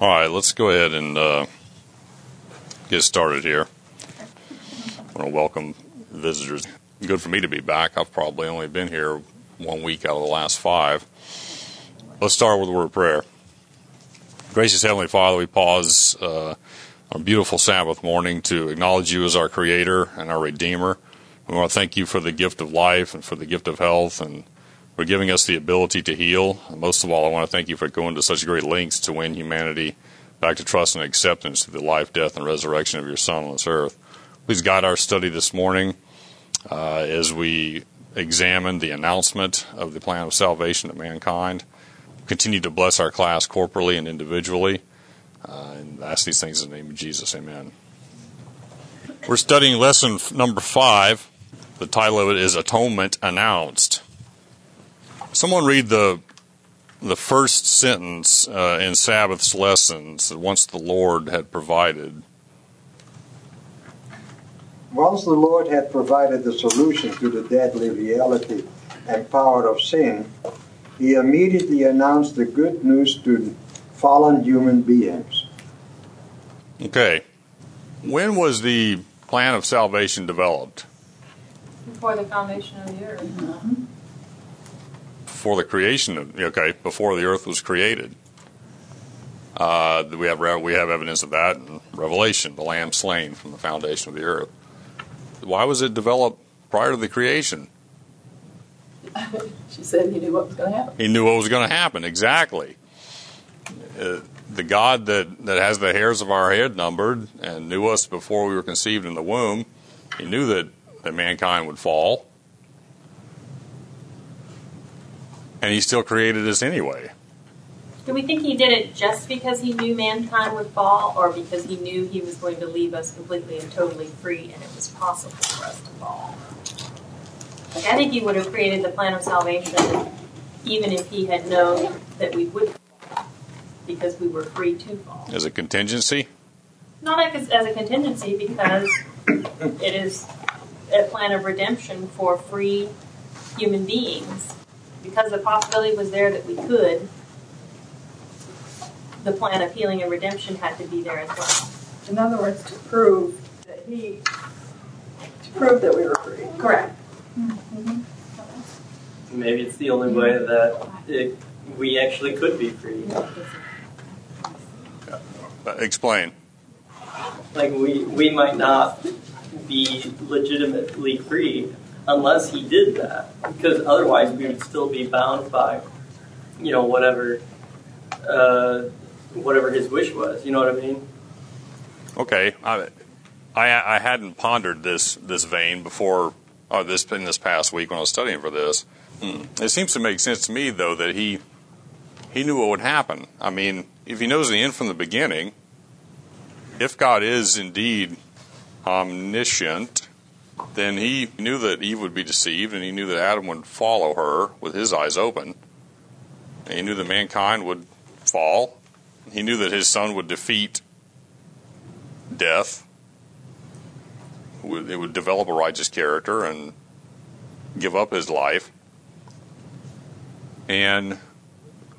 All right, let's go ahead and uh, get started here. I want to welcome visitors. Good for me to be back. I've probably only been here one week out of the last five. Let's start with a word of prayer. Gracious Heavenly Father, we pause uh, on a beautiful Sabbath morning to acknowledge you as our Creator and our Redeemer. We want to thank you for the gift of life and for the gift of health and for giving us the ability to heal. Most of all, I want to thank you for going to such great lengths to win humanity back to trust and acceptance through the life, death, and resurrection of your Son on this earth. Please guide our study this morning uh, as we examine the announcement of the plan of salvation to mankind. Continue to bless our class corporally and individually. Uh, and ask these things in the name of Jesus. Amen. We're studying lesson number five. The title of it is Atonement Announced. Someone read the the first sentence uh, in Sabbath's lessons that once the Lord had provided. Once the Lord had provided the solution to the deadly reality and power of sin, he immediately announced the good news to fallen human beings. Okay. When was the plan of salvation developed? Before the foundation of the earth. Mm-hmm. Before the creation of okay before the earth was created. Uh, we have we have evidence of that in Revelation, the Lamb slain from the foundation of the earth. Why was it developed prior to the creation? she said he knew what was going to happen. He knew what was going to happen exactly. Uh, the God that, that has the hairs of our head numbered and knew us before we were conceived in the womb, he knew that, that mankind would fall. And he still created us anyway. Do we think he did it just because he knew mankind would fall, or because he knew he was going to leave us completely and totally free and it was possible for us to fall? Like, I think he would have created the plan of salvation even if he had known that we would fall, because we were free to fall. As a contingency? Not as, as a contingency, because it is a plan of redemption for free human beings. Because the possibility was there that we could, the plan of healing and redemption had to be there as well. In other words, to prove that he, to prove that we were free. Correct. Maybe it's the only way that it, we actually could be free. Uh, explain. Like we, we might not be legitimately free unless he did that, because otherwise we would still be bound by, you know, whatever, uh, whatever his wish was. You know what I mean? Okay, I, I, I hadn't pondered this this vein before uh, this in this past week when I was studying for this. Hmm. It seems to make sense to me though that he he knew what would happen. I mean, if he knows the end from the beginning, if God is indeed omniscient, then he knew that Eve would be deceived, and he knew that Adam would follow her with his eyes open. And he knew that mankind would fall. He knew that his son would defeat death. It would develop a righteous character and give up his life. And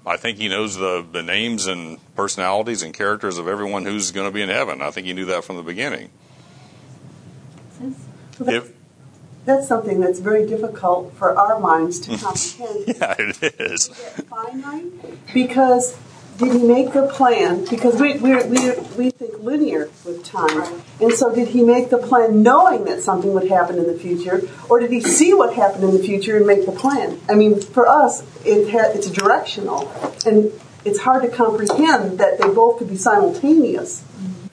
I think he knows the, the names and personalities and characters of everyone who's going to be in heaven. I think he knew that from the beginning. Well, that's, If, that's something that's very difficult for our minds to comprehend. yeah, it is. finite because did he make the plan? Because we, we, we, we think linear with time. And so did he make the plan knowing that something would happen in the future? Or did he see what happened in the future and make the plan? I mean, for us, it ha- it's directional. And it's hard to comprehend that they both could be simultaneous.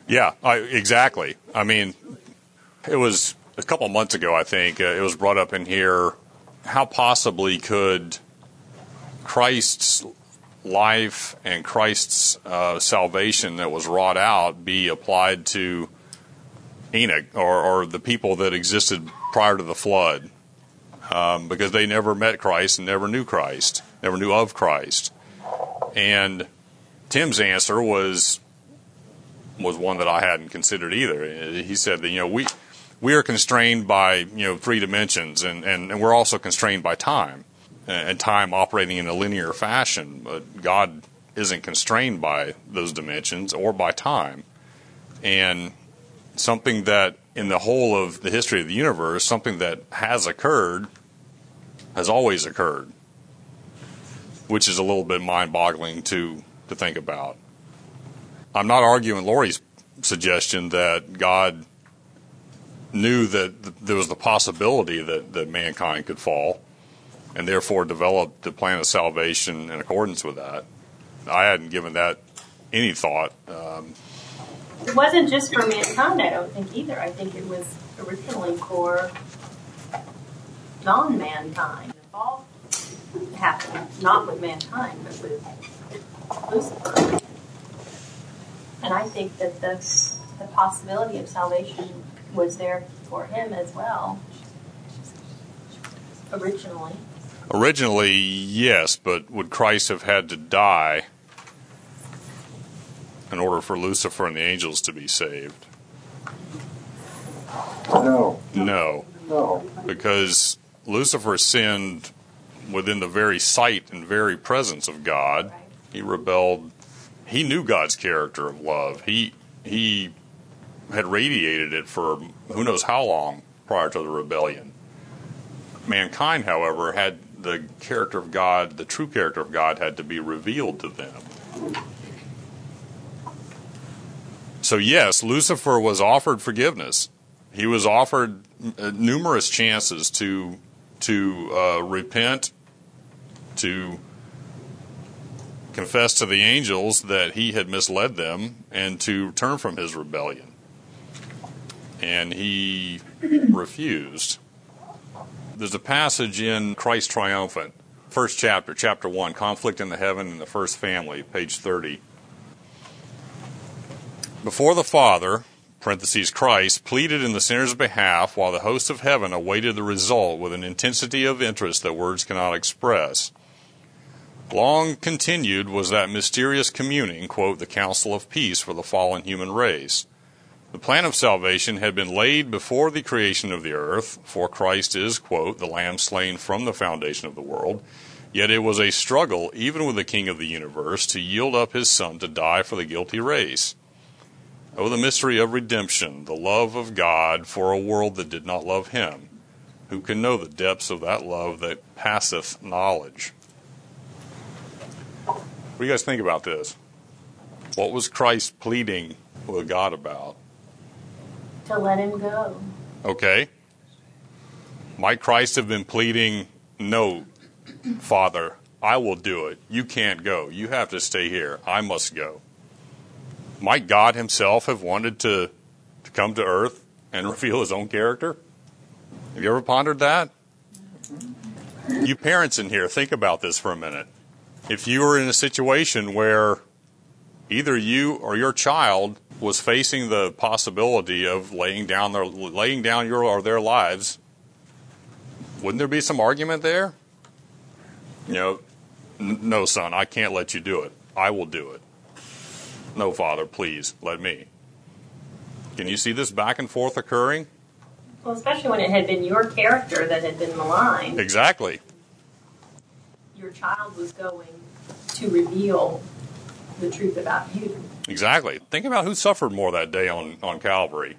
Yeah, I, exactly. I mean, it was a couple months ago, I think, uh, it was brought up in here how possibly could Christ's life and Christ's uh, salvation that was wrought out be applied to Enoch or, or the people that existed prior to the flood? Um, because they never met Christ and never knew Christ, never knew of Christ. And Tim's answer was was one that I hadn't considered either. He said that you know we we are constrained by you know three dimensions, and, and, and we're also constrained by time, and time operating in a linear fashion. But God isn't constrained by those dimensions or by time. And something that, in the whole of the history of the universe, something that has occurred has always occurred, which is a little bit mind boggling to, to think about. I'm not arguing Lori's suggestion that God knew that there was the possibility that, that mankind could fall and therefore developed the plan of salvation in accordance with that. I hadn't given that any thought. Um, It wasn't just for mankind, I don't think either. I think it was originally for non mankind. The fall happened not with mankind, but with Lucifer. And I think that the, the possibility of salvation was there for him as well, originally. originally, yes, but would Christ have had to die in order for Lucifer and the angels to be saved? No, No, no. because Lucifer sinned within the very sight and very presence of God. He rebelled. He knew God's character of love. He he had radiated it for who knows how long prior to the rebellion. Mankind, however, had the character of God, the true character of God, had to be revealed to them. So yes, Lucifer was offered forgiveness. He was offered uh, numerous chances to to uh, repent, to confess to the angels that he had misled them, and to turn from his rebellion. And he refused. There's a passage in Christ Triumphant, first chapter, chapter 1, Conflict in the Heaven and the First Family, page 30. Before the Father, parentheses Christ, pleaded in the sinner's behalf while the host of heaven awaited the result with an intensity of interest that words cannot express. Long continued was that mysterious communing, quote, the council of peace for the fallen human race. The plan of salvation had been laid before the creation of the earth, for Christ is, quote, the lamb slain from the foundation of the world. Yet it was a struggle, even with the King of the universe, to yield up his Son to die for the guilty race. Oh, the mystery of redemption, the love of God for a world that did not love him. Who can know the depths of that love that passeth knowledge? What do you guys think about this? What was Christ pleading with God about? To let him go. Okay. Might Christ have been pleading, No, Father, I will do it. You can't go. You have to stay here. I must go. Might God Himself have wanted to, to come to earth and reveal His own character? Have you ever pondered that? You parents in here, think about this for a minute. If you were in a situation where either you or your child was facing the possibility of laying down their laying down your or their lives, wouldn't there be some argument there? You know, no, son, I can't let you do it. I will do it. No, father, please let me. Can you see this back and forth occurring? Well, especially when it had been your character that had been maligned. Exactly. Your child was going to reveal the truth about you. Exactly. Think about who suffered more that day on, on Calvary.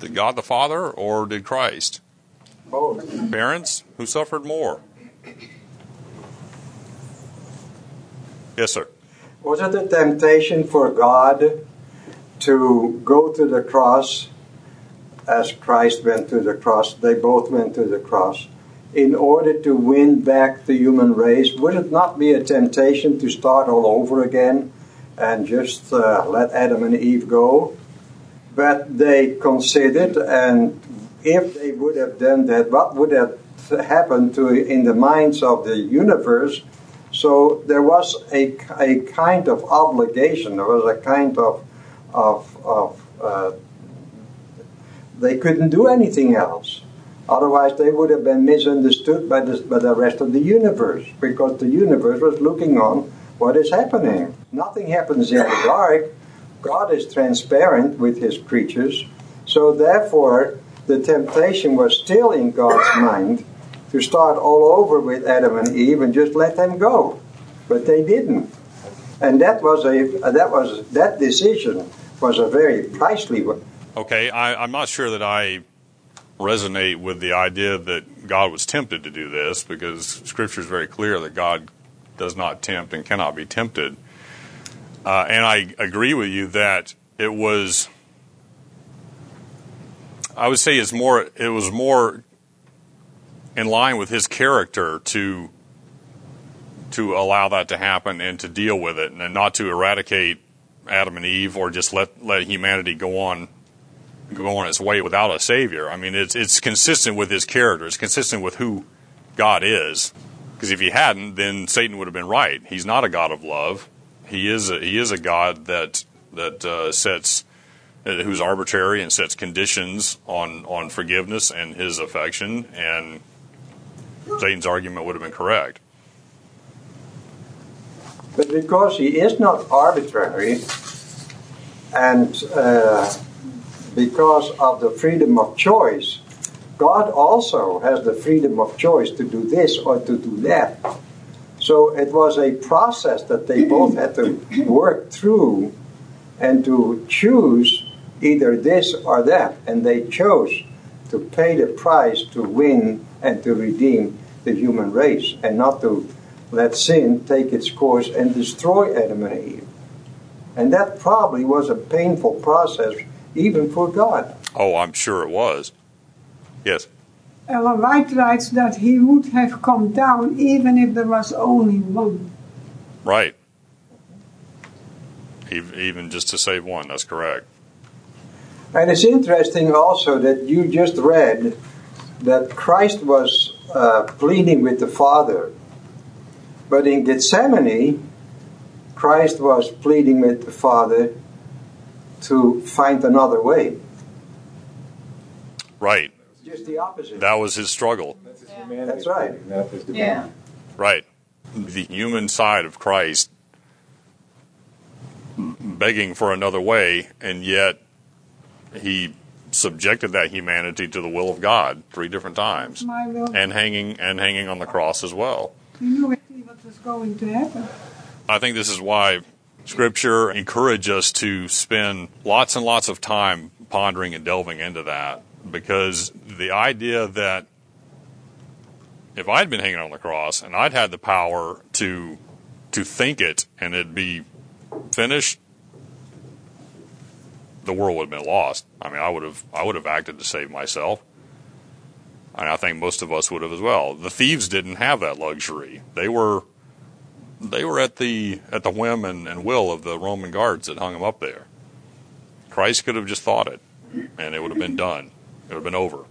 Did God the Father or did Christ? Both. Parents, who suffered more? Yes, sir. Was it a temptation for God to go to the cross as Christ went to the cross? They both went to the cross. In order to win back the human race, would it not be a temptation to start all over again and just uh, let Adam and Eve go? But they considered, and if they would have done that, what would have happened to in the minds of the universe? So there was a, a kind of obligation. There was a kind of of, of uh, they couldn't do anything else. Otherwise, they would have been misunderstood by the, by the rest of the universe because the universe was looking on what is happening. Nothing happens in the dark. God is transparent with his creatures. So, therefore, the temptation was still in God's mind to start all over with Adam and Eve and just let them go. but they didn't. And that was a that was that decision was a very pricely one. Okay, I, I'm not sure that I resonate with the idea that God was tempted to do this because Scripture is very clear that God does not tempt and cannot be tempted. Uh, and I agree with you that it was. I would say it's more. It was more in line with his character to to allow that to happen and to deal with it, and not to eradicate Adam and Eve or just let let humanity go on go on its way without a savior. I mean, it's it's consistent with his character. It's consistent with who God is. Because if he hadn't, then Satan would have been right. He's not a God of love. He is a, he is a God that that uh, sets uh, who's arbitrary and sets conditions on on forgiveness and his affection. And Satan's argument would have been correct. But because he is not arbitrary, and uh, because of the freedom of choice, God also has the freedom of choice to do this or to do that. So it was a process that they both had to work through and to choose either this or that. And they chose to pay the price to win and to redeem the human race and not to let sin take its course and destroy Adam and Eve. And that probably was a painful process even for God. Oh, I'm sure it was. Yes. Ellen White writes that he would have come down even if there was only one. Right. Even just to save one, that's correct. And it's interesting also that you just read that Christ was uh, pleading with the Father. But in Gethsemane, Christ was pleading with the Father to find another way. Right. Just the opposite. That was his struggle. That's, his yeah. That's right. Yeah. Right. The human side of Christ begging for another way, and yet he subjected that humanity to the will of God three different times, and hanging and hanging on the cross as well. You knew exactly what was going to happen. I think this is why Scripture encourage us to spend lots and lots of time pondering and delving into that because the idea that if I'd been hanging on the cross and I'd had the power to to think it and it'd be finished, the world would have been lost. I mean, I would have I would have acted to save myself. And I think most of us would have as well. The thieves didn't have that luxury. They were they were at the at the whim and, and will of the Roman guards that hung him up there. Christ could have just thought it, and it would have been done. It would have been over.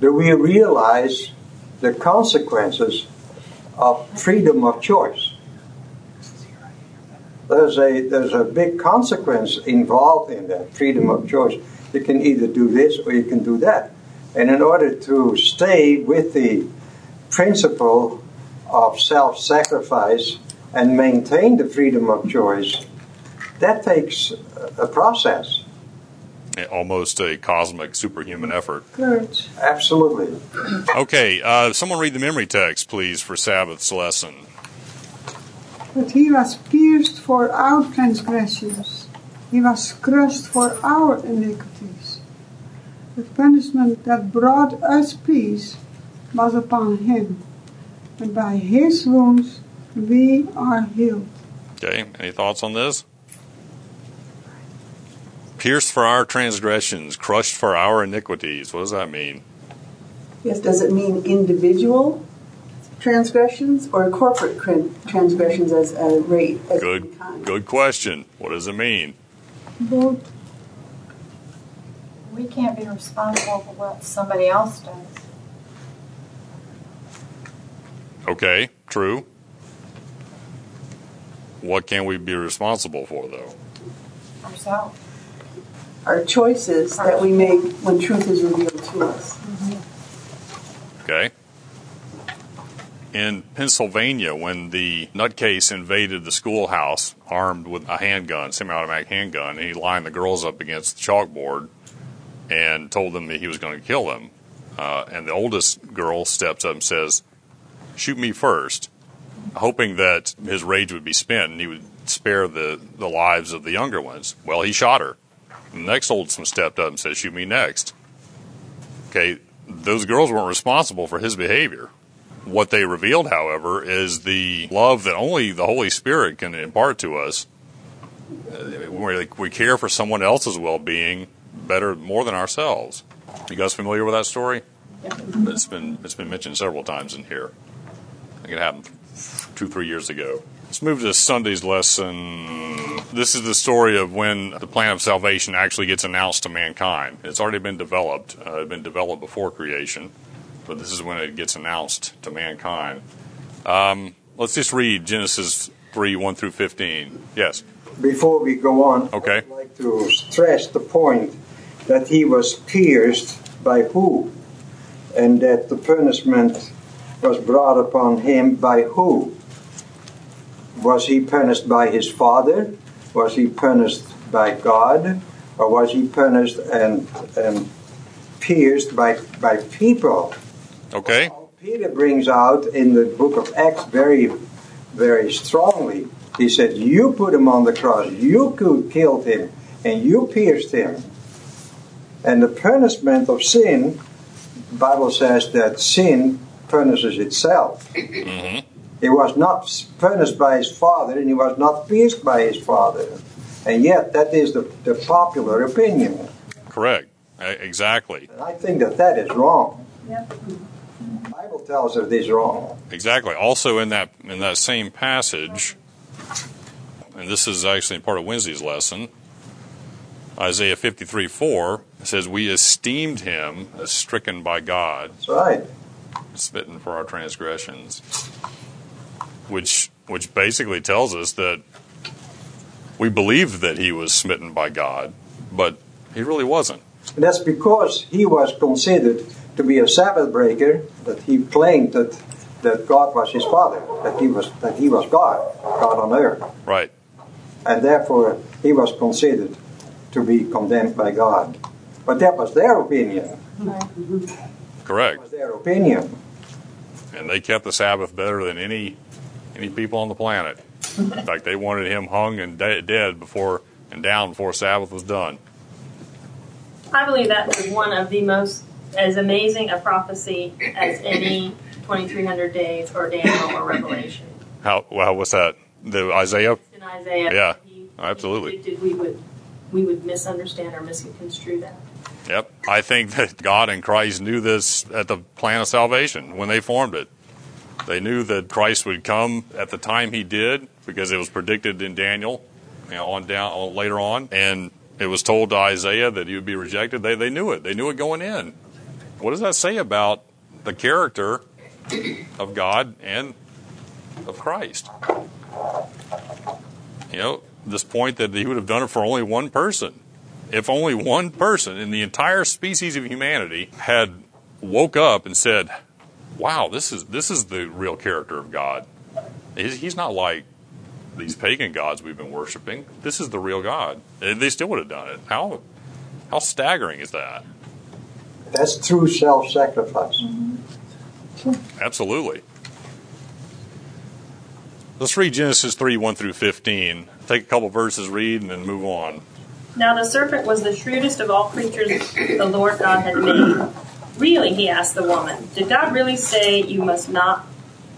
Do we realize the consequences of freedom of choice? There's a there's a big consequence involved in that freedom of choice. You can either do this or you can do that. And in order to stay with the principle of self sacrifice and maintain the freedom of choice, that takes a process. Almost a cosmic superhuman effort. Good. Absolutely. Okay, uh, someone read the memory text, please, for Sabbath's lesson. But he was pierced for our transgressions, he was crushed for our iniquities. The punishment that brought us peace was upon him, and by his wounds we are healed. Okay, any thoughts on this? Pierced for our transgressions, crushed for our iniquities. What does that mean? Yes, does it mean individual transgressions or corporate transgressions as a rate? As good, good question. What does it mean? Both. We can't be responsible for what somebody else does. Okay, true. What can we be responsible for, though? Ourselves. Our choices that we make when truth is revealed to us. Mm-hmm. Okay. In Pennsylvania, when the nutcase invaded the schoolhouse armed with a handgun, semi automatic handgun, and he lined the girls up against the chalkboard and told them that he was going to kill them. Uh, and the oldest girl steps up and says, Shoot me first hoping that his rage would be spent and he would spare the, the lives of the younger ones. Well, he shot her. The next oldest stepped up and said, Shoot me next. Okay, those girls weren't responsible for his behavior. What they revealed, however, is the love that only the Holy Spirit can impart to us. Uh, we, we care for someone else's well being better, more than ourselves. You guys familiar with that story? It's been it's been mentioned several times in here. I think it happened two three years ago. Let's move to Sunday's lesson. This is the story of when the plan of salvation actually gets announced to mankind. It's already been developed. Uh, it's been developed before creation, but this is when it gets announced to mankind. Um, let's just read Genesis three one through fifteen. Yes. Before we go on, Okay. I'd like to stress the point that he was pierced by who? And that the punishment was brought upon him by who? Was he punished by his father? Was he punished by God? Or was he punished and, and pierced by, by people? Okay. Peter brings out in the book of Acts very, very strongly. He said, You put him on the cross, you could killed him, and you pierced him. And the punishment of sin, the Bible says that sin punishes itself. Mm-hmm. He was not punished by his father, and he was not pierced by his father. And yet, that is the, the popular opinion. Correct. Exactly. And I think that that is wrong. Yep. The Bible tells us it is wrong. Exactly. Also in that in that same passage, and this is actually part of Wednesday's lesson, Isaiah 53 4 says, We esteemed him as stricken by God, That's right. smitten for our transgressions. Which which basically tells us that we believed that he was smitten by God, but he really wasn't. And that's because he was considered to be a Sabbath breaker, that he claimed that, that God was his father, that he was that he was God, God on earth. Right. And therefore he was considered to be condemned by God. But that was their opinion. Correct. That was their opinion. and they kept the Sabbath better than any any people on the planet. In fact, they wanted him hung and de- dead before and down before Sabbath was done. I believe that was one of the most as amazing a prophecy as any 2300 days or Daniel or Revelation. How? Well, what's that? The Isaiah? In Isaiah, Yeah, he, absolutely. he we would we would misunderstand or misconstrue that. Yep. I think that God and Christ knew this at the plan of salvation when they formed it. They knew that Christ would come at the time he did because it was predicted in Daniel, you know, on down on, later on, and it was told to Isaiah that he would be rejected. They they knew it. They knew it going in. What does that say about the character of God and of Christ? You know, this point that he would have done it for only one person. If only one person in the entire species of humanity had woke up and said, "Wow, this is this is the real character of God. He's, he's not like these pagan gods we've been worshiping. This is the real God." And they still would have done it. How how staggering is that? That's true self sacrifice. Mm-hmm. Absolutely. Let's read Genesis 3 1 through 15. Take a couple verses, read, and then move on. Now the serpent was the shrewdest of all creatures the Lord God had made. Really, he asked the woman, did God really say you must not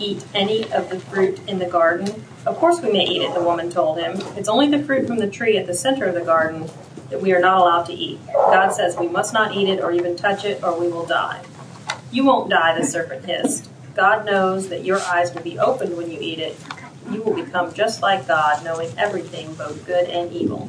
eat any of the fruit in the garden? Of course we may eat it, the woman told him. It's only the fruit from the tree at the center of the garden that we are not allowed to eat. God says we must not eat it or even touch it or we will die. You won't die, the serpent hissed. God knows that your eyes will be opened when you eat it. You will become just like God, knowing everything, both good and evil.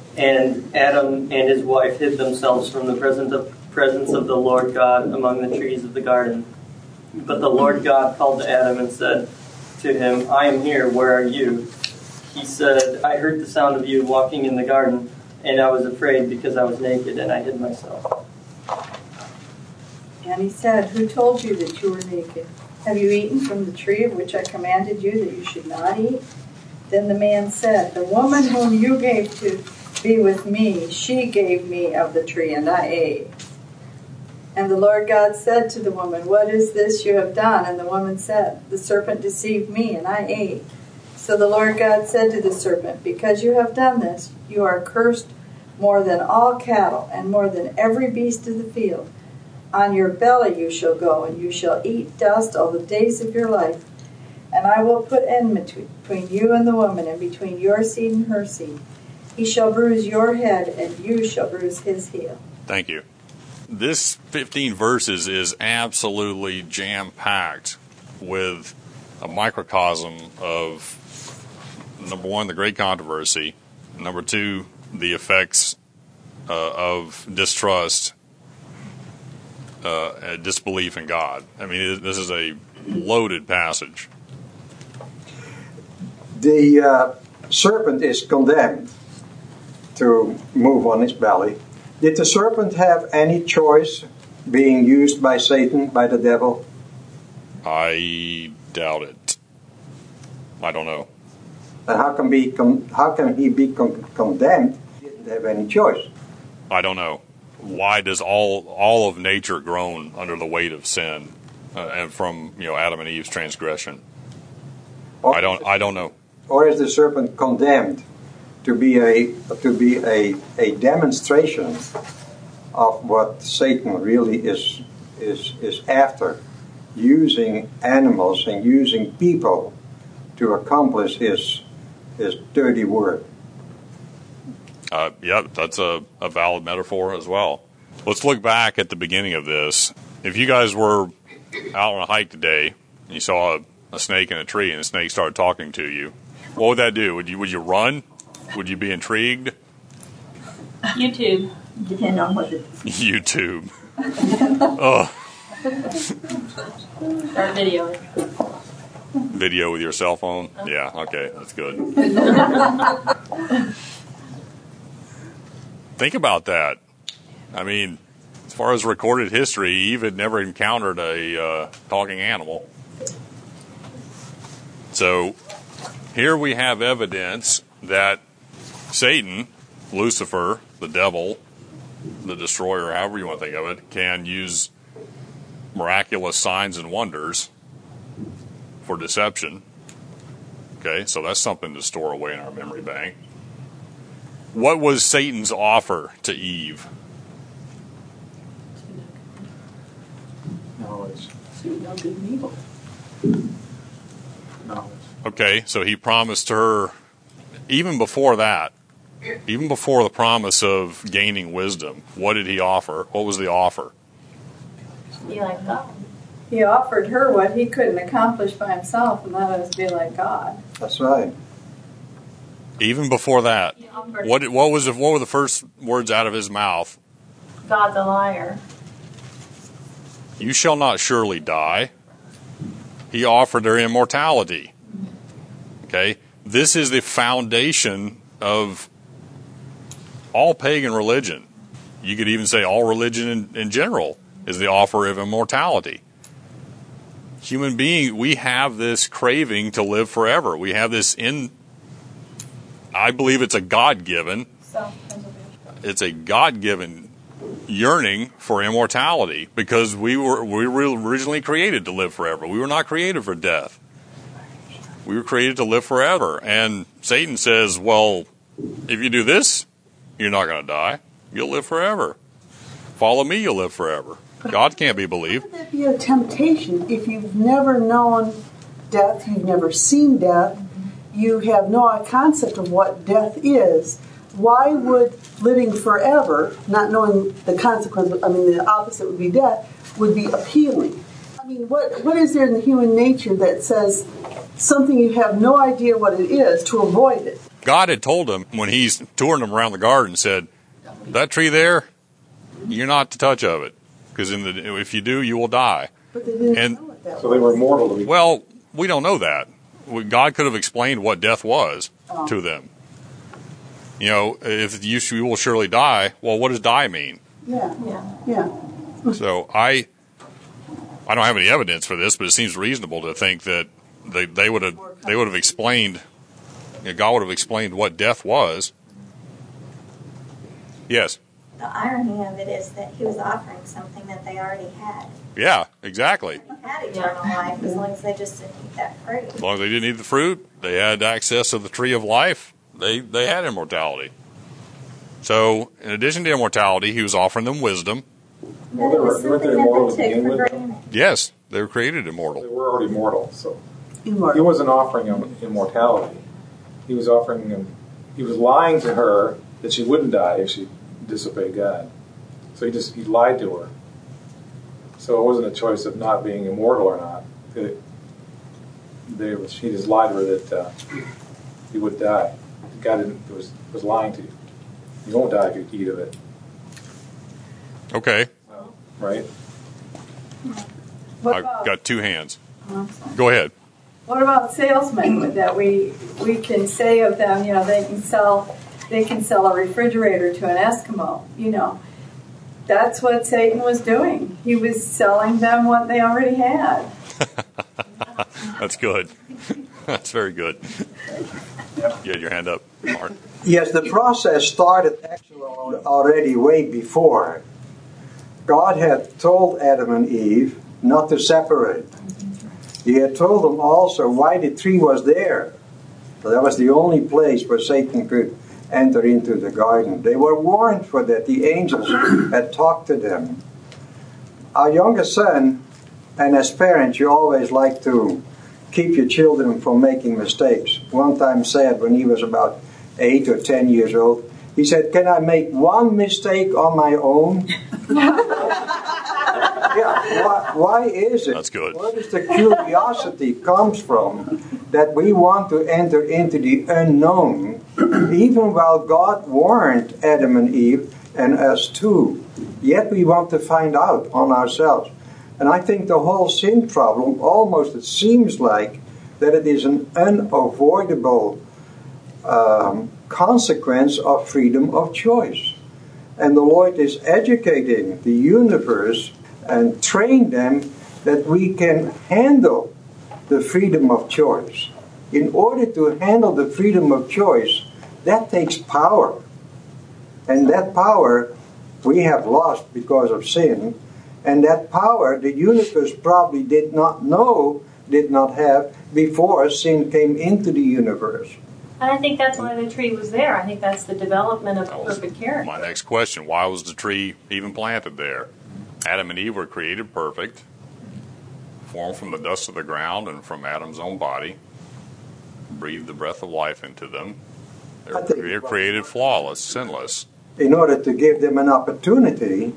And Adam and his wife hid themselves from the presence of, presence of the Lord God among the trees of the garden. But the Lord God called to Adam and said, to him, I am here, where are you? He said, I heard the sound of you walking in the garden, and I was afraid because I was naked and I hid myself. And he said, Who told you that you were naked? Have you eaten from the tree of which I commanded you that you should not eat? Then the man said, The woman whom you gave to be with me, she gave me of the tree, and I ate. And the Lord God said to the woman, What is this you have done? And the woman said, The serpent deceived me, and I ate. So the Lord God said to the serpent, Because you have done this, you are cursed more than all cattle, and more than every beast of the field. On your belly you shall go, and you shall eat dust all the days of your life. And I will put enmity between you and the woman, and between your seed and her seed. He shall bruise your head, and you shall bruise his heel. Thank you. This 15 verses is absolutely jam packed with a microcosm of number one, the great controversy, number two, the effects uh, of distrust, uh, and disbelief in God. I mean, this is a loaded passage. The uh, serpent is condemned to move on his belly. Did the serpent have any choice being used by Satan, by the devil? I doubt it. I don't know. And how can, be con- how can he be con- condemned? He didn't have any choice. I don't know. Why does all all of nature groan under the weight of sin, uh, and from you know Adam and Eve's transgression? Or, I don't. I don't know. Or is the serpent condemned to be a to be a, a demonstration of what Satan really is is is after, using animals and using people to accomplish his his dirty work. Uh, yeah, that's a, a valid metaphor as well. Let's look back at the beginning of this. If you guys were out on a hike today and you saw a, a snake in a tree and the snake started talking to you, what would that do? Would you would you run? Would you be intrigued? YouTube. Depend on what it YouTube. oh, Start videoing. video with your cell phone. Yeah, okay, that's good. Think about that. I mean, as far as recorded history, Eve had never encountered a uh, talking animal. So here we have evidence that Satan, Lucifer, the devil, the destroyer, however you want to think of it, can use miraculous signs and wonders for deception. Okay, so that's something to store away in our memory bank. What was Satan's offer to Eve? Knowledge. know good and evil. Knowledge. Okay, so he promised her, even before that, even before the promise of gaining wisdom, what did he offer? What was the offer? Be like God. He offered her what he couldn't accomplish by himself, and that was be like God. That's right. Even before that, what what was the, what were the first words out of his mouth? God's a liar. You shall not surely die. He offered her immortality. Okay, this is the foundation of all pagan religion. You could even say all religion in, in general is the offer of immortality. Human being, we have this craving to live forever. We have this in. I believe it's a God given. It's a God given yearning for immortality because we were we were originally created to live forever. We were not created for death. We were created to live forever. And Satan says, "Well, if you do this, you're not going to die. You'll live forever. Follow me, you'll live forever." God can't be believed. Would that be a temptation if you've never known death, you've never seen death, you have no concept of what death is? Why would living forever, not knowing the consequence, I mean, the opposite would be death, would be appealing? I mean, what, what is there in the human nature that says something you have no idea what it is to avoid it? God had told him when he's touring them around the garden, said, "That tree there, you're not to touch of it, because in the if you do, you will die." But they didn't And- know it that So they were mortal to be. Well, we don't know that. God could have explained what death was Oh. to them. You know, if you, you will surely die. Well, what does die mean? Yeah. Yeah. Yeah. So I, I don't have any evidence for this, but it seems reasonable to think that they they would have they would have explained, you know, God would have explained what death was. Yes. The irony of it is that he was offering something that they already had. Yeah. Exactly. They had eternal life as long as they just didn't eat that fruit. As long as they didn't eat the fruit, they had access to the tree of life. They they had immortality. So, in addition to immortality, he was offering them wisdom. Well, they were, weren't they immortal to begin with? Yes, they were created immortal. They were already mortal, so he wasn't offering them immortality. He was offering them. He was lying to her that she wouldn't die if she disobeyed God. So he just he lied to her. So it wasn't a choice of not being immortal or not. It, they, was- he just lied to her that uh, he would die. God didn't, was was lying to you. You won't die if you eat of it, Okay, right? I've got two hands. I'm. Go ahead. What about salesmen that we we can say of them? You know, they can sell they can sell a refrigerator to an Eskimo. You know, that's what Satan was doing. He was selling them what they already had. That's good. That's very good. You had your hand up, Martin. Yes, the process started actually already way before. God had told Adam and Eve not to separate. He had told them also why the tree was there. So that was the only place where Satan could enter into the garden. They were warned for that. The angels had talked to them. Our youngest son, and as parents, you always like to keep your children from making mistakes. One time said when he was about eight or ten years old, he said, Can I make one mistake on my own? yeah, why, why is it? That's good. Where does the curiosity comes from that we want to enter into the unknown, even while God warned Adam and Eve and us too? Yet we want to find out on ourselves. And I think the whole sin problem almost it seems like that it is an unavoidable um, consequence of freedom of choice. And the Lord is educating the universe and train them that we can handle the freedom of choice. In order to handle the freedom of choice, that takes power. And that power we have lost because of sin. And that power the universe probably did not know, did not have before sin came into the universe. And I think that's why the tree was there. I think that's the development of That perfect character. My next question Why was the tree even planted there? Adam and Eve were created perfect, formed from the dust of the ground and from Adam's own body, breathed the breath of life into them. They were they were created flawless, sinless. in order to give them an opportunity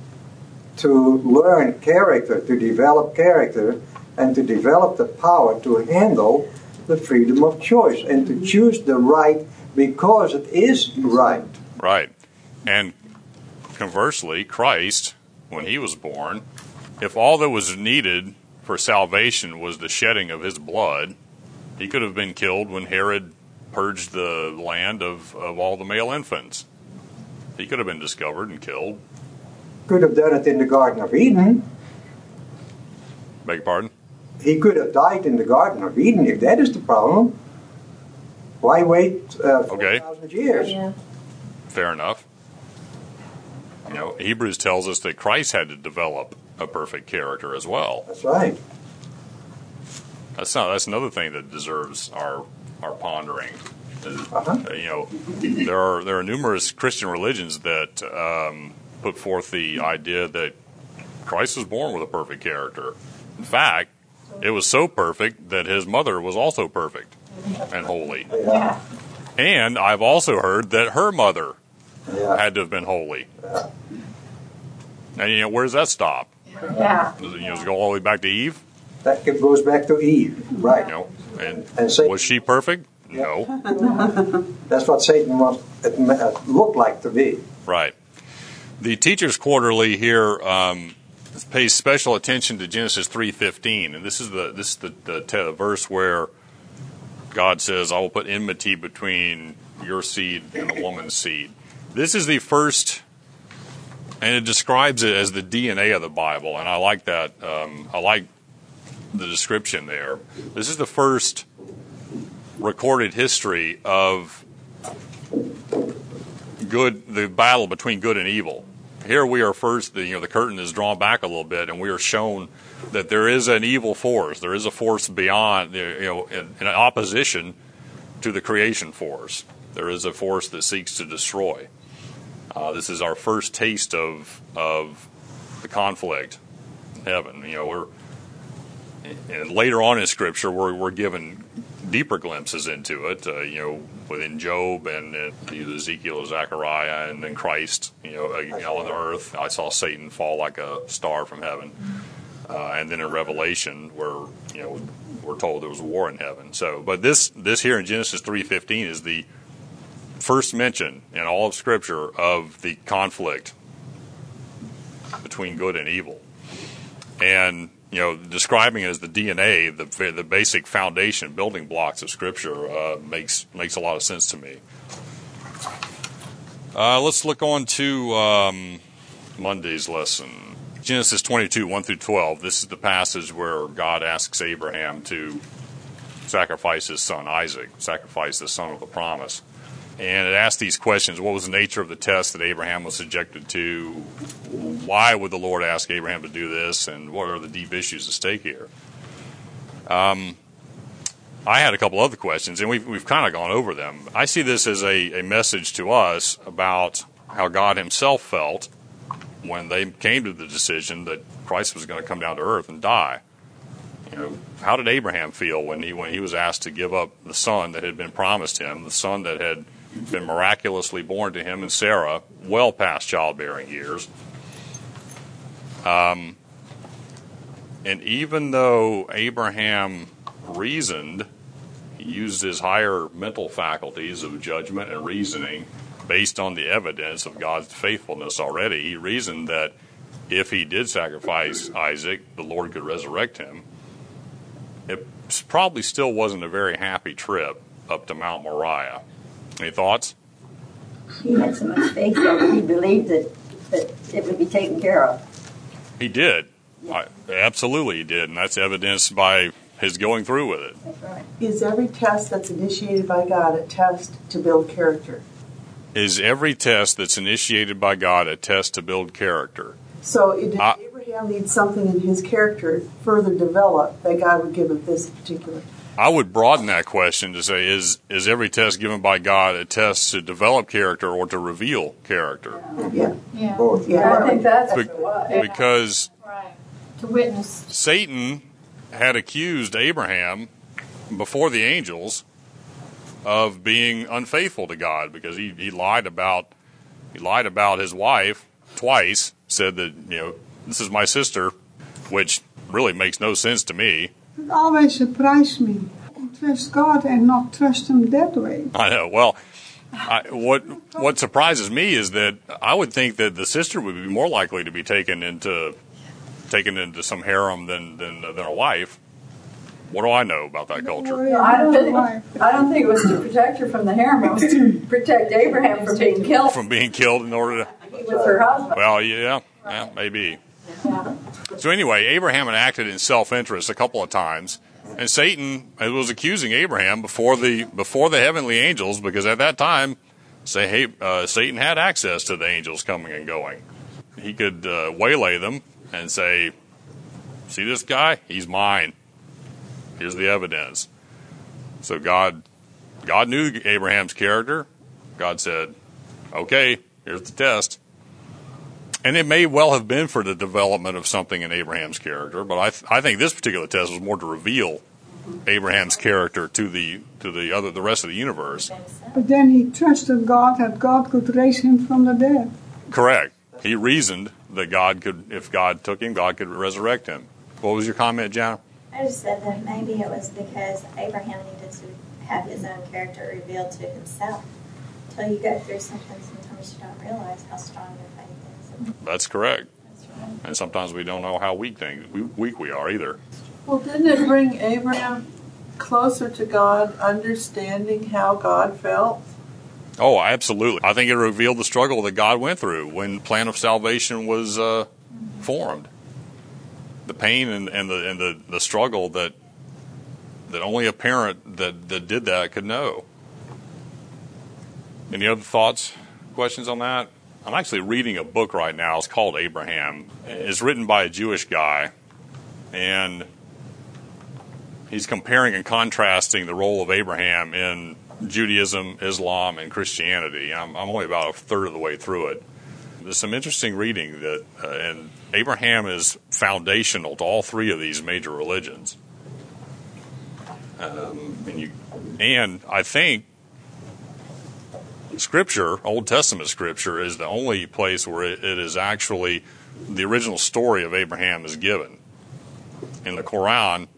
to learn character, to develop character, and to develop the power to handle the freedom of choice and to choose the right because it is right. Right. And conversely, Christ, when he was born, if all that was needed for salvation was the shedding of his blood, he could have been killed when Herod purged the land of, of all the male infants. He could have been discovered and killed. Could have done it in the Garden of Eden. Beg your pardon? He could have died in the Garden of Eden if that is the problem. Why wait uh, Okay. 4,000 years? Yeah. Fair enough. You know, Hebrews tells us that Christ had to develop a perfect character as well. That's right. That's not. That's another thing that deserves our our pondering. Uh-huh. uh, You know, there are there are numerous Christian religions that um, put forth the idea that Christ was born with a perfect character. In fact, it was so perfect that his mother was also perfect and holy. Yeah. And I've also heard that her mother Yeah. had to have been holy. And you know, where does that stop? Yeah. Does it, you know, does it go all the way back to Eve? That goes back to Eve. Right. You know, and And Satan- was she perfect? No. That's what Satan wants it uh, look like to be. Right. The Teachers Quarterly here um, pays special attention to Genesis three fifteen, and this is the this is the, the te- verse where God says, I will put enmity between your seed and the woman's seed. This is the first, and it describes it as the DNA of the Bible, and I like that. Um, I like the description there. This is the first recorded history of good, the battle between good and evil. Here we are first, the, you know, the curtain is drawn back a little bit, and we are shown that there is an evil force. There is a force beyond, you know, in, in opposition to the creation force. There is a force that seeks to destroy. Uh, this is our first taste of of the conflict in heaven. You know, we're and later on in Scripture, we're, we're given deeper glimpses into it. Uh, you know, within Job and uh, Ezekiel, Zechariah, and then Christ. You know, uh, on the earth, I saw Satan fall like a star from heaven. Uh, and then in Revelation, where you know we're told there was war in heaven. So, but this this here in Genesis three fifteen is the first mention in all of Scripture of the conflict between good and evil, and you know describing it as the DNA, the the basic foundation building blocks of Scripture uh, makes makes a lot of sense to me. Uh, let's look on to um, Monday's lesson. Genesis 22, 1 through 12. This is the passage where God asks Abraham to sacrifice his son Isaac, sacrifice the son of the promise. And it asked these questions What was the nature of the test that Abraham was subjected to? Why would the Lord ask Abraham to do this? And what are the deep issues at stake here? Um, I had a couple other questions, and we've, we've kind of gone over them. I see this as a, a message to us about how God Himself felt when they came to the decision that Christ was going to come down to earth and die. You know, how did Abraham feel when he when he was asked to give up the son that had been promised him, the son that had been miraculously born to him and Sarah, well past childbearing years? Um, and even though Abraham reasoned, he used his higher mental faculties of judgment and reasoning based on the evidence of God's faithfulness already, he reasoned that if he did sacrifice Isaac, the Lord could resurrect him. It probably still wasn't a very happy trip up to Mount Moriah. Any thoughts? He had so much faith that he believed that, that it would be taken care of. He did. I, absolutely, he did, and that's evidenced by his going through with it. That's right. Is every test that's initiated by God a test to build character? Is every test that's initiated by God a test to build character? So did I- Abraham need something in his character further developed that God would give him this particular? I would broaden that question to say is is every test given by God a test to develop character or to reveal character? Yeah. Yeah. Both. Yeah. I think that's Be- because right. To witness. Satan had accused Abraham before the angels of being unfaithful to God because he, he lied about he lied about his wife twice, said that, you know, this is my sister, which really makes no sense to me. It always surprised me. To trust God and not trust Him that way. I know. Well, I, what what surprises me is that I would think that the sister would be more likely to be taken into taken into some harem than than, than a wife. What do I know about that culture? Worry I don't think. I don't think it was to protect her from the harem. It was to protect Abraham from being killed From being killed in order to with her husband. well, yeah, yeah, maybe. So anyway, Abraham had acted in self-interest a couple of times, and Satan was accusing Abraham before the before the heavenly angels because at that time, say, hey, uh, Satan had access to the angels coming and going. He could uh, waylay them and say, "See this guy? He's mine. Here's the evidence." So God, God knew Abraham's character. God said, "Okay, here's the test." And it may well have been for the development of something in Abraham's character, but I, th- I think this particular test was more to reveal Abraham's character to the to the other the rest of the universe. But then he trusted God that God could raise him from the dead. Correct. He reasoned that God could, if God took him, God could resurrect him. What was your comment, John? I just said that maybe it was because Abraham needed to have his own character revealed to himself. Until you go through something, sometimes you don't realize how strong your That's correct. And sometimes we don't know how weak things we, weak we are either. Well, didn't it bring Abraham closer to God, understanding how God felt? Oh, absolutely. I think it revealed the struggle that God went through when plan of salvation was uh, formed. The pain and, and the and the, the struggle that that only a parent that, that did that could know. Any other thoughts, questions on that? I'm actually reading a book right now. It's called Abraham. It's written by a Jewish guy, and he's comparing and contrasting the role of Abraham in Judaism, Islam, and Christianity. I'm, I'm only about a third of the way through it. There's some interesting reading that, uh, and Abraham is foundational to all three of these major religions. Um, and you, and I think Scripture, Old Testament Scripture, is the only place where it, it is actually the original story of Abraham is given. In the Quran,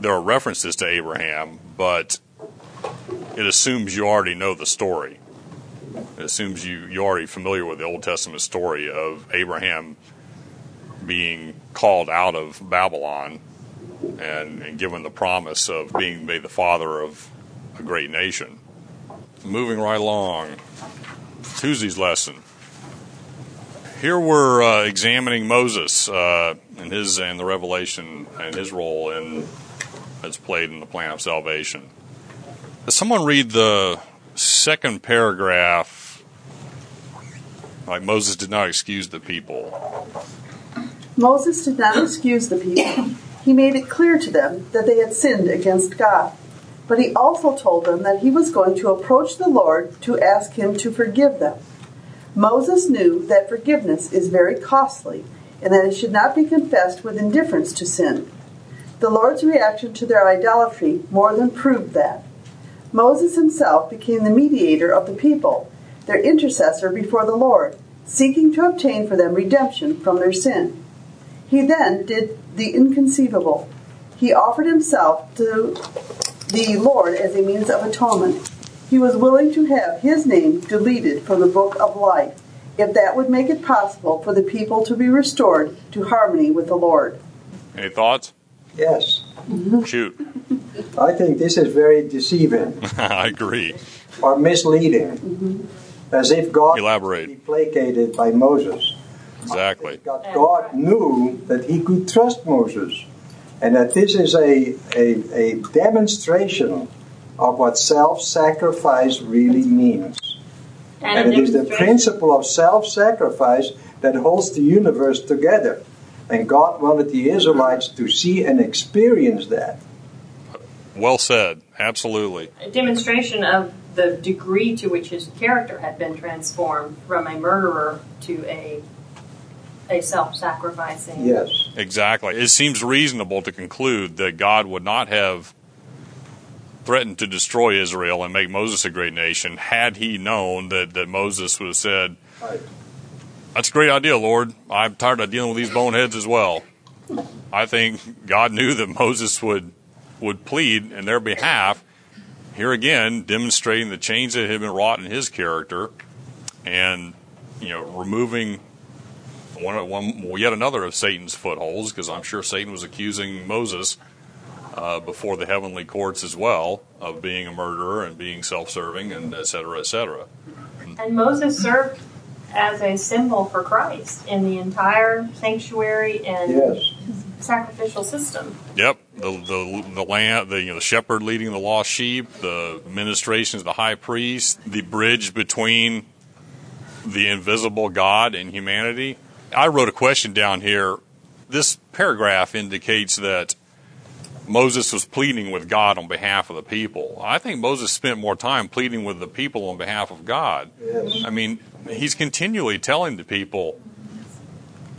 there are references to Abraham, but it assumes you already know the story. It assumes you, you're already familiar with the Old Testament story of Abraham being called out of Babylon and, and given the promise of being made the father of a great nation. Moving right along, Tuesday's lesson. Here we're uh, examining Moses uh, and his and the revelation and his role in that's played in the plan of salvation. Does someone read the second paragraph? Like Moses did not excuse the people. Moses did not excuse the people. He made it clear to them that they had sinned against God. But he also told them that he was going to approach the Lord to ask him to forgive them. Moses knew that forgiveness is very costly and that it should not be confessed with indifference to sin. The Lord's reaction to their idolatry more than proved that. Moses himself became the mediator of the people, their intercessor before the Lord, seeking to obtain for them redemption from their sin. He then did the inconceivable. He offered himself to the Lord as a means of atonement. He was willing to have his name deleted from the book of life, if that would make it possible for the people to be restored to harmony with the Lord. Any thoughts? Yes. Shoot. I think this is very deceiving I agree. or misleading. Mm-hmm. As if God Elaborate. would be placated by Moses. Exactly. God, God knew that he could trust Moses. And that this is a, a, a demonstration of what self sacrifice really means. And, And it is the principle of self sacrifice that holds the universe together. And God wanted the Israelites to see and experience that. Well said. Absolutely. a demonstration of the degree to which his character had been transformed from a murderer to a a self-sacrificing. Yes. Exactly. It seems reasonable to conclude that God would not have threatened to destroy Israel and make Moses a great nation had he known that, that Moses would have said, Right. That's a great idea, Lord. I'm tired of dealing with these boneheads as well. I think God knew that Moses would would plead in their behalf. Here again, demonstrating the change that had been wrought in his character, and you know, removing one, one yet another of Satan's footholds, because I'm sure Satan was accusing Moses uh, before the heavenly courts as well of being a murderer and being self-serving and et cetera, et cetera. And Moses served as a symbol for Christ in the entire sanctuary and Yes. sacrificial system. Yep, the the the land, the you know, the shepherd leading the lost sheep, the ministrations, the high priest, the bridge between the invisible God and humanity. I wrote a question down here. This paragraph indicates that Moses was pleading with God on behalf of the people. I think Moses spent more time pleading with the people on behalf of God. I mean, he's continually telling the people,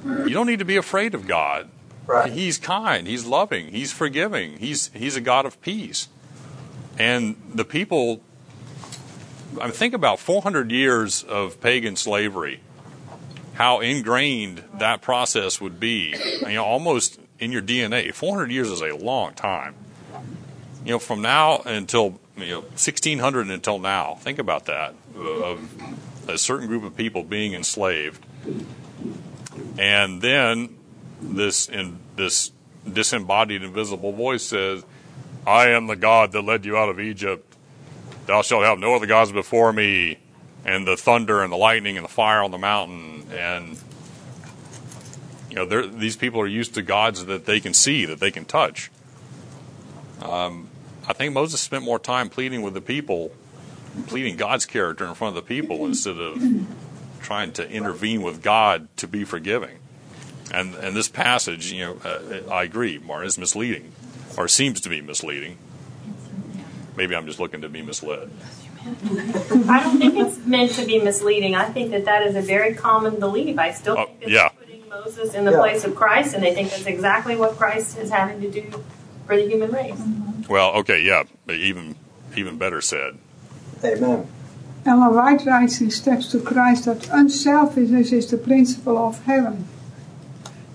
you don't need to be afraid of God. Right. He's kind. He's loving. He's forgiving. He's he's a God of peace. And the people, I mean, think about 400 years of pagan slavery. How ingrained that process would be. You know, almost in your DNA. 400 years is a long time. You know, from now until you know 1600 until now. Think about that. Of a certain group of people being enslaved, and then this in this disembodied invisible voice says I am the God that led you out of Egypt. Thou shalt have no other gods before me. And the thunder and the lightning and the fire on the mountain. And, you know, these people are used to gods that they can see, that they can touch. Um, I think Moses spent more time pleading with the people, pleading God's character in front of the people instead of trying to intervene with God to be forgiving. And and this passage, you know, uh, I agree, Martin, is misleading, or seems to be misleading. Maybe I'm just looking to be misled. I don't think it's meant to be misleading. I think that that is a very common belief. I still uh, think it's yeah. putting Moses in the yeah. place of Christ, and they think that's exactly what Christ is having to do for the human race. Well, okay, yeah, even even better said. Amen. Ellen White writes in Steps to Christ that unselfishness is the principle of heaven.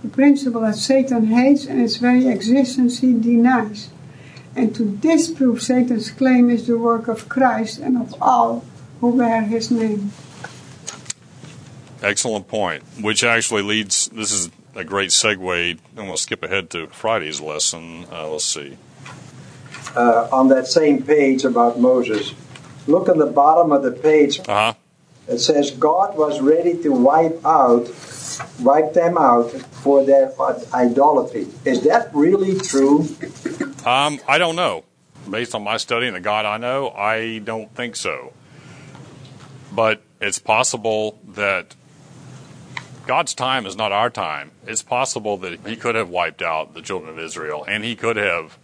The principle that Satan hates and its very existence he denies. And to disprove Satan's claim is the work of Christ and of all who bear his name. Excellent point. Which actually leads, this is a great segue. I'm going to skip ahead to Friday's lesson. Uh, let's see. Uh, on that same page about Moses, look at the bottom of the page. Uh-huh. It says God was ready to wipe out, wipe them out for their idolatry. Is that really true? Um, I don't know. Based on my study and the God I know, I don't think so. But it's possible that God's time is not our time. It's possible that He could have wiped out the children of Israel, and He could have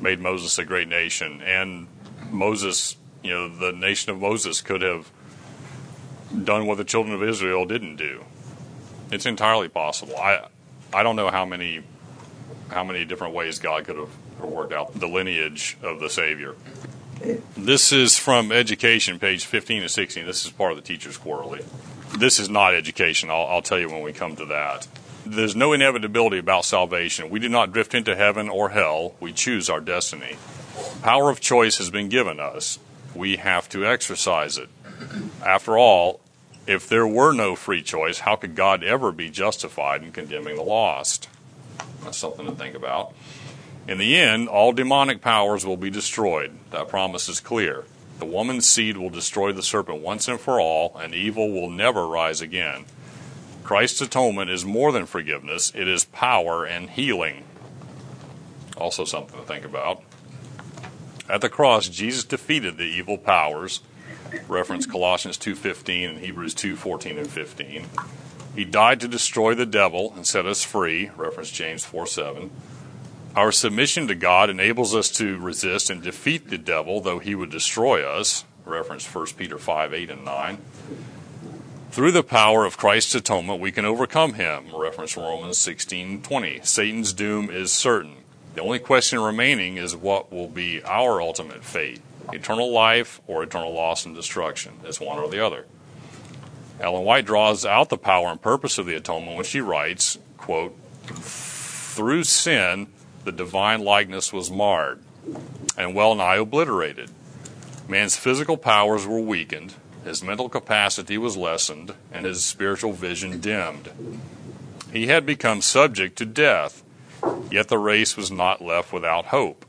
made Moses a great nation, and Moses you know, the nation of Moses could have done what the children of Israel didn't do. It's entirely possible. I I don't know how many how many different ways God could have worked out the lineage of the Savior. This is from Education, page 15 and 16. This is part of the Teacher's Quarterly. This is not education. I'll, I'll tell you when we come to that. There's no inevitability about salvation. We do not drift into heaven or hell. We choose our destiny. Power of choice has been given us we have to exercise it. After all, if there were no free choice, how could God ever be justified in condemning the lost? That's something to think about. In the end, all demonic powers will be destroyed. That promise is clear. The woman's seed will destroy the serpent once and for all, and evil will never rise again. Christ's atonement is more than forgiveness, it is power and healing. Also, something to think about. At the cross, Jesus defeated the evil powers. Reference Colossians 2:15 and Hebrews 2:14 and 15. He died to destroy the devil and set us free. Reference James 4:7. Our submission to God enables us to resist and defeat the devil, though he would destroy us. Reference 1 Peter 5, 8, and 9. Through the power of Christ's atonement, we can overcome him. Reference Romans 16, 20. Satan's doom is certain. The only question remaining is what will be our ultimate fate eternal life or eternal loss and destruction. It's one or the other. Ellen White draws out the power and purpose of the atonement when she writes, quote, Through sin, the divine likeness was marred and well nigh obliterated. Man's physical powers were weakened, his mental capacity was lessened, and his spiritual vision dimmed. He had become subject to death Yet the race was not left without hope.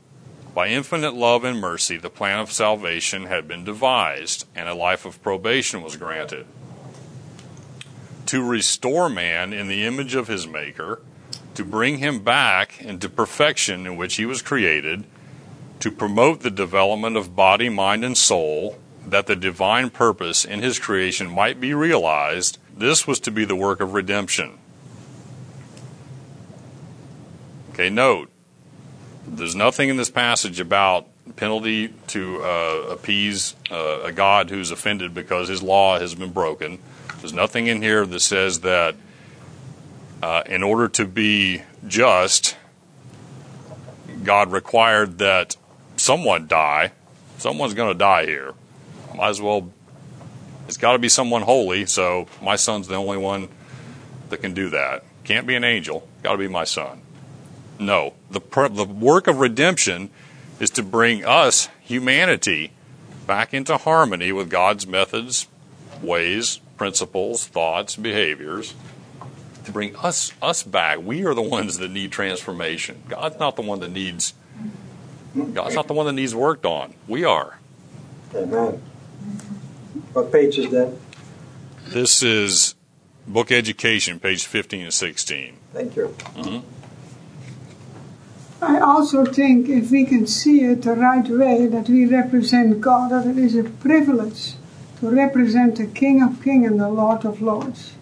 By infinite love and mercy, the plan of salvation had been devised, and a life of probation was granted. To restore man in the image of his Maker, to bring him back into perfection in which he was created, to promote the development of body, mind, and soul, that the divine purpose in his creation might be realized, this was to be the work of redemption. Okay, note, there's nothing in this passage about penalty to uh, appease uh, a God who's offended because his law has been broken. There's nothing in here that says that uh, in order to be just, God required that someone die. Someone's going to die here. Might as well, it's got to be someone holy, so my son's the only one that can do that. Can't be an angel, got to be my son. No. The, the work of redemption is to bring us, humanity, back into harmony with God's methods, ways, principles, thoughts, behaviors, to bring us us back. We are the ones that need transformation. God's not the one that needs God's not the one that needs worked on. We are. Amen. What page is that? This is Book Education, page 15 and 16. Thank you. Mhm. I also think if we can see it the right way, that we represent God, that it is a privilege to represent the King of Kings and the Lord of Lords.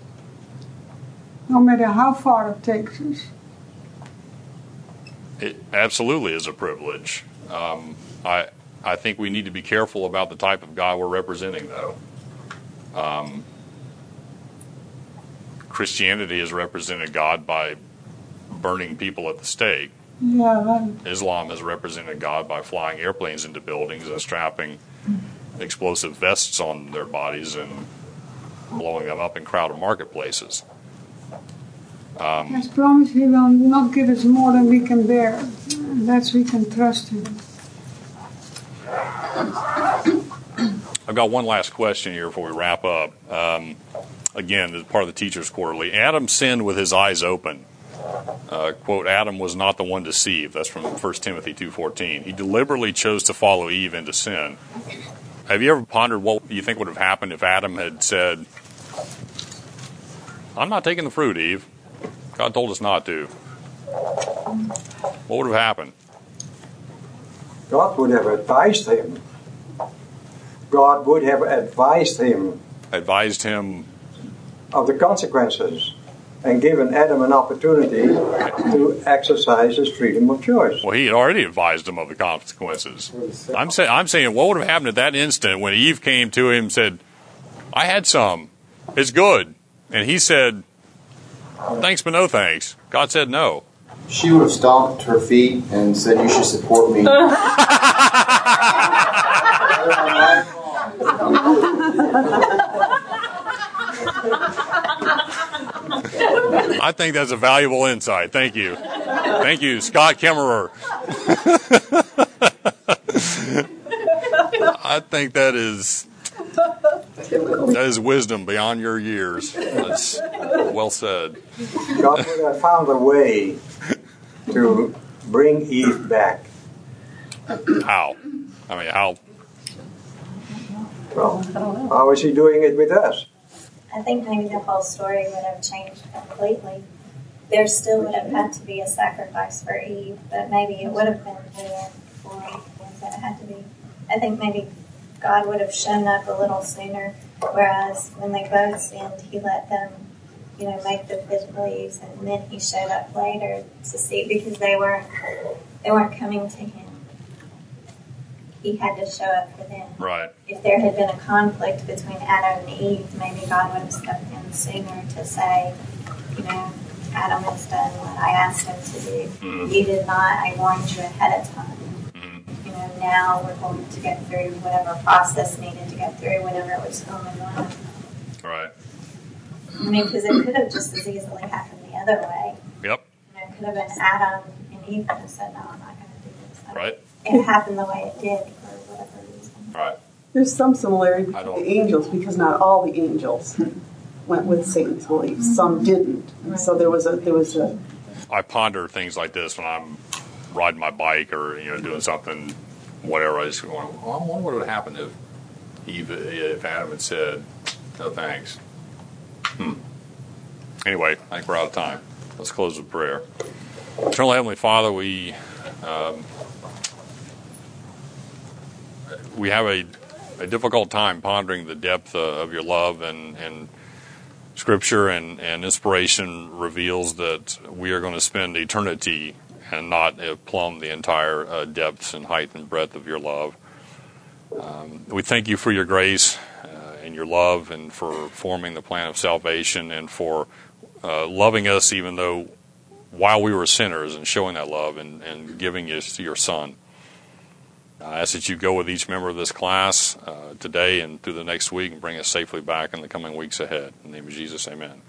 No matter how far it takes us. It absolutely is a privilege. Um, I I think we need to be careful about the type of God we're representing, though. Um, Christianity has represented God by burning people at the stake. Yeah. Islam has represented God by flying airplanes into buildings and strapping explosive vests on their bodies and blowing them up in crowded marketplaces. Um, He has promised He will not give us more than we can bear. That's we can trust Him. I've got one last question here before we wrap up. Um, again, as part of the Teacher's Quarterly. Adam sinned with his eyes open. Uh, quote, Adam was not the one deceived. That's from 1 Timothy 2.14. He deliberately chose to follow Eve into sin. Have you ever pondered what you think would have happened if Adam had said, I'm not taking the fruit, Eve. God told us not to. What would have happened? God would have advised him. God would have advised him Advised him of the consequences and given Adam an opportunity to exercise his freedom of choice. Well, he had already advised him of the consequences. I'm saying, I'm saying, what would have happened at that instant when Eve came to him and said, "I had some, it's good," and he said, "Thanks, but no thanks." God said no. She would have stomped her feet and said, You should support me. I think that's a valuable insight. Thank you, thank you, Scott Kemmerer. I think that is that is wisdom beyond your years. That's well said. God would have found a way to bring Eve back. How? I mean, how? Well, how is he doing it with us? I think maybe the whole story would have changed completely. There still would have had to be a sacrifice for Eve, but maybe it would have been there for Eve instead it had to be. I think maybe God would have shown up a little sooner, whereas when they both sinned, He let them, you know, make the fig leaves, and then He showed up later to see because they weren't they weren't coming to Him. He had to show up for them Right. if there had been a conflict between Adam and Eve, maybe God would have stepped in sooner to say, you know, Adam has done what I asked him to do. Mhm. You did not. I warned you ahead of time. You know, now we're going to get through whatever process needed to get through whenever it was going on. Right. I mean, because it could have just as easily happened the other way. Yep. You know, it could have been Adam and Eve could have said, no, I'm not going to do this. I Right. It happened the way it did for whatever reason. Right. There's some similarity I between the angels because not all the angels went with Satan's beliefs. Mm-hmm. Some didn't. And So there was a there was a I ponder things like this when I'm riding my bike or you know doing something, whatever. I just I wonder what would happen if Eve, if Adam had said, "No thanks." Hmm. Anyway, I think we're out of time. Let's close with prayer. Eternal Heavenly Father, we um, we have a, a difficult time pondering the depth uh, of your love and and Scripture and, and inspiration reveals that we are going to spend eternity and not plumb the entire uh, depths and height and breadth of your love. Um, we thank you for your grace uh, and your love and for forming the plan of salvation and for uh, loving us even though while we were sinners and showing that love and, and giving us to your Son. I ask that you go with each member of this class uh, today and through the next week and bring us safely back in the coming weeks ahead. In the name of Jesus, amen.